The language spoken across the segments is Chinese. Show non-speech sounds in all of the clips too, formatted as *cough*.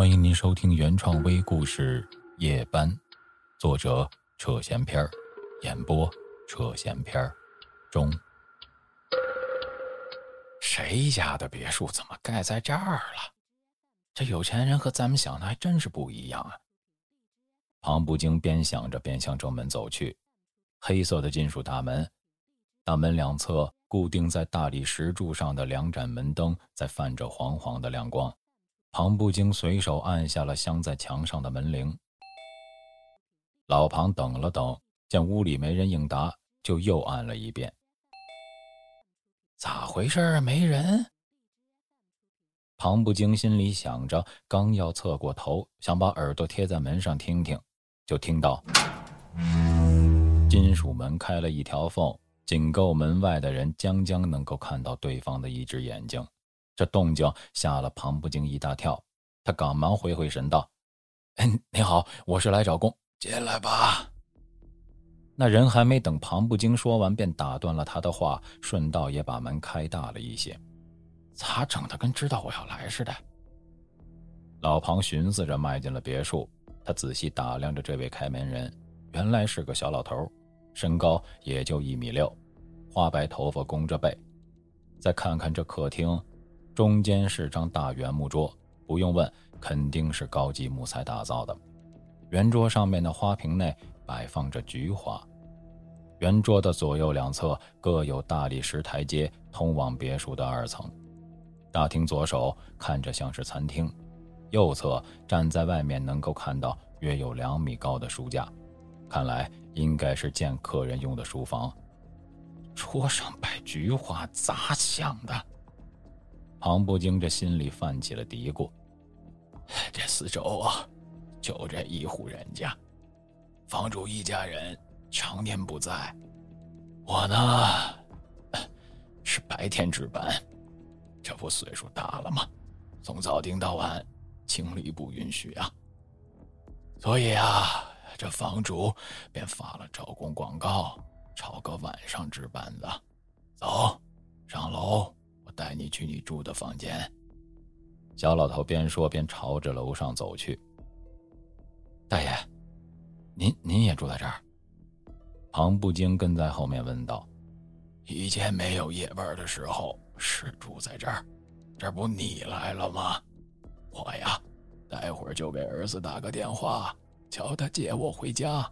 欢迎您收听原创微故事《夜班》，作者扯闲篇儿，演播扯闲篇儿，中。谁家的别墅怎么盖在这儿了？这有钱人和咱们想的还真是不一样啊！庞不惊边想着边向正门走去，黑色的金属大门，大门两侧固定在大理石柱上的两盏门灯在泛着黄黄的亮光。庞不惊随手按下了镶在墙上的门铃。老庞等了等，见屋里没人应答，就又按了一遍。咋回事啊？没人。庞不惊心里想着，刚要侧过头，想把耳朵贴在门上听听，就听到金属门开了一条缝，仅够门外的人将将能够看到对方的一只眼睛。这动静吓了庞不惊一大跳，他赶忙回回神道：“嗯，你好，我是来找工，进来吧。”那人还没等庞不惊说完，便打断了他的话，顺道也把门开大了一些。咋整的，跟知道我要来似的？老庞寻思着迈进了别墅，他仔细打量着这位开门人，原来是个小老头，身高也就一米六，花白头发弓着背。再看看这客厅。中间是张大圆木桌，不用问，肯定是高级木材打造的。圆桌上面的花瓶内摆放着菊花。圆桌的左右两侧各有大理石台阶通往别墅的二层。大厅左手看着像是餐厅，右侧站在外面能够看到约有两米高的书架，看来应该是见客人用的书房。桌上摆菊花，咋想的？庞不惊这心里泛起了嘀咕：“ *sighs* 这四周啊，就这一户人家，房主一家人常年不在。我呢，*clears throat* 是白天值班，这不岁数大了吗？从早盯到晚，精力不允许啊。所以啊，这房主便发了招工广告，招个晚上值班的。走，上楼。”带你去你住的房间。小老头边说边朝着楼上走去。大爷，您您也住在这儿？庞不惊跟在后面问道。以前没有夜班的时候是住在这儿，这不你来了吗？我呀，待会儿就给儿子打个电话，叫他接我回家。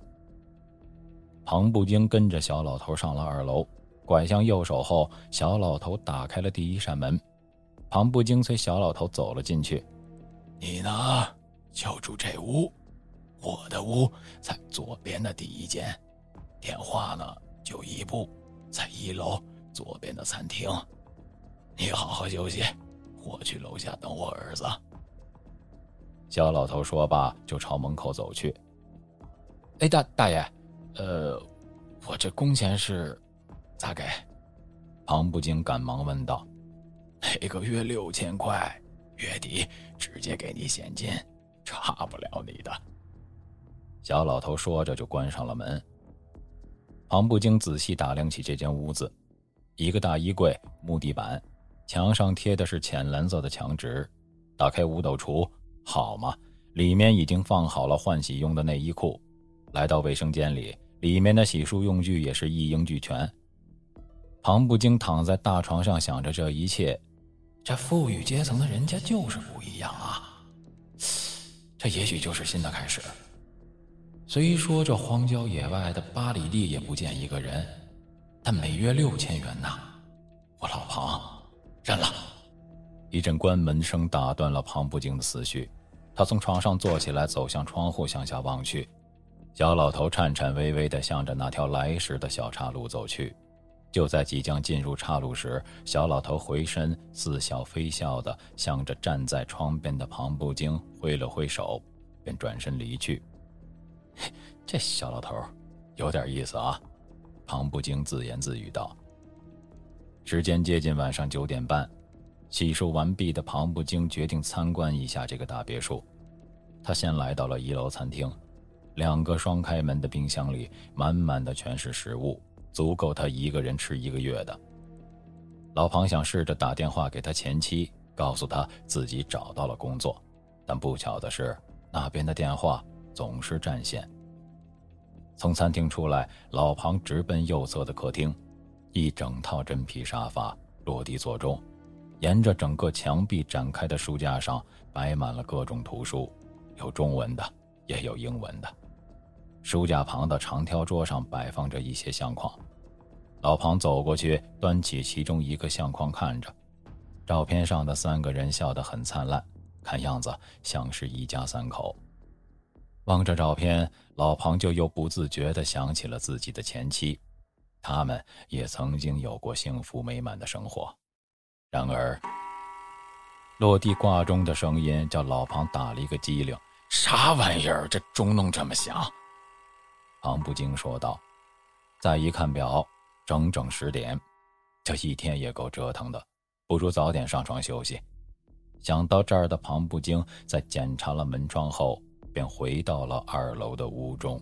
庞不惊跟着小老头上了二楼。拐向右手后，小老头打开了第一扇门，庞不惊随小老头走了进去。你呢，就住这屋，我的屋在左边的第一间，电话呢就一部，在一楼左边的餐厅。你好好休息，我去楼下等我儿子。小老头说罢，就朝门口走去。哎，大大爷，呃，我这工钱是。咋给？庞不惊赶忙问道：“每个月六千块，月底直接给你现金，差不了你的。”小老头说着就关上了门。庞不惊仔细打量起这间屋子，一个大衣柜，木地板，墙上贴的是浅蓝色的墙纸。打开五斗橱，好嘛，里面已经放好了换洗用的内衣裤。来到卫生间里，里面的洗漱用具也是一应俱全。庞不惊躺在大床上想着这一切，这富裕阶层的人家就是不一样啊！这也许就是新的开始。虽说这荒郊野外的八里地也不见一个人，但每月六千元呐！我老庞认了。一阵关门声打断了庞不惊的思绪，他从床上坐起来，走向窗户，向下望去。小老头颤颤巍巍地向着那条来时的小岔路走去。就在即将进入岔路时，小老头回身，似笑非笑的向着站在窗边的庞不惊挥了挥手，便转身离去。这小老头有点意思啊，庞不惊自言自语道。时间接近晚上九点半，洗漱完毕的庞不惊决定参观一下这个大别墅。他先来到了一楼餐厅，两个双开门的冰箱里满满的全是食物。足够他一个人吃一个月的。老庞想试着打电话给他前妻，告诉他自己找到了工作，但不巧的是，那边的电话总是占线。从餐厅出来，老庞直奔右侧的客厅，一整套真皮沙发落地座钟，沿着整个墙壁展开的书架上摆满了各种图书，有中文的，也有英文的。书架旁的长条桌上摆放着一些相框，老庞走过去，端起其中一个相框看着，照片上的三个人笑得很灿烂，看样子像是一家三口。望着照片，老庞就又不自觉地想起了自己的前妻，他们也曾经有过幸福美满的生活。然而，落地挂钟的声音叫老庞打了一个激灵：“啥玩意儿？这钟弄这么响？”庞不惊说道。再一看表，整整十点，这一天也够折腾的，不如早点上床休息。想到这儿的庞不惊，在检查了门窗后。便回到了二楼的屋中。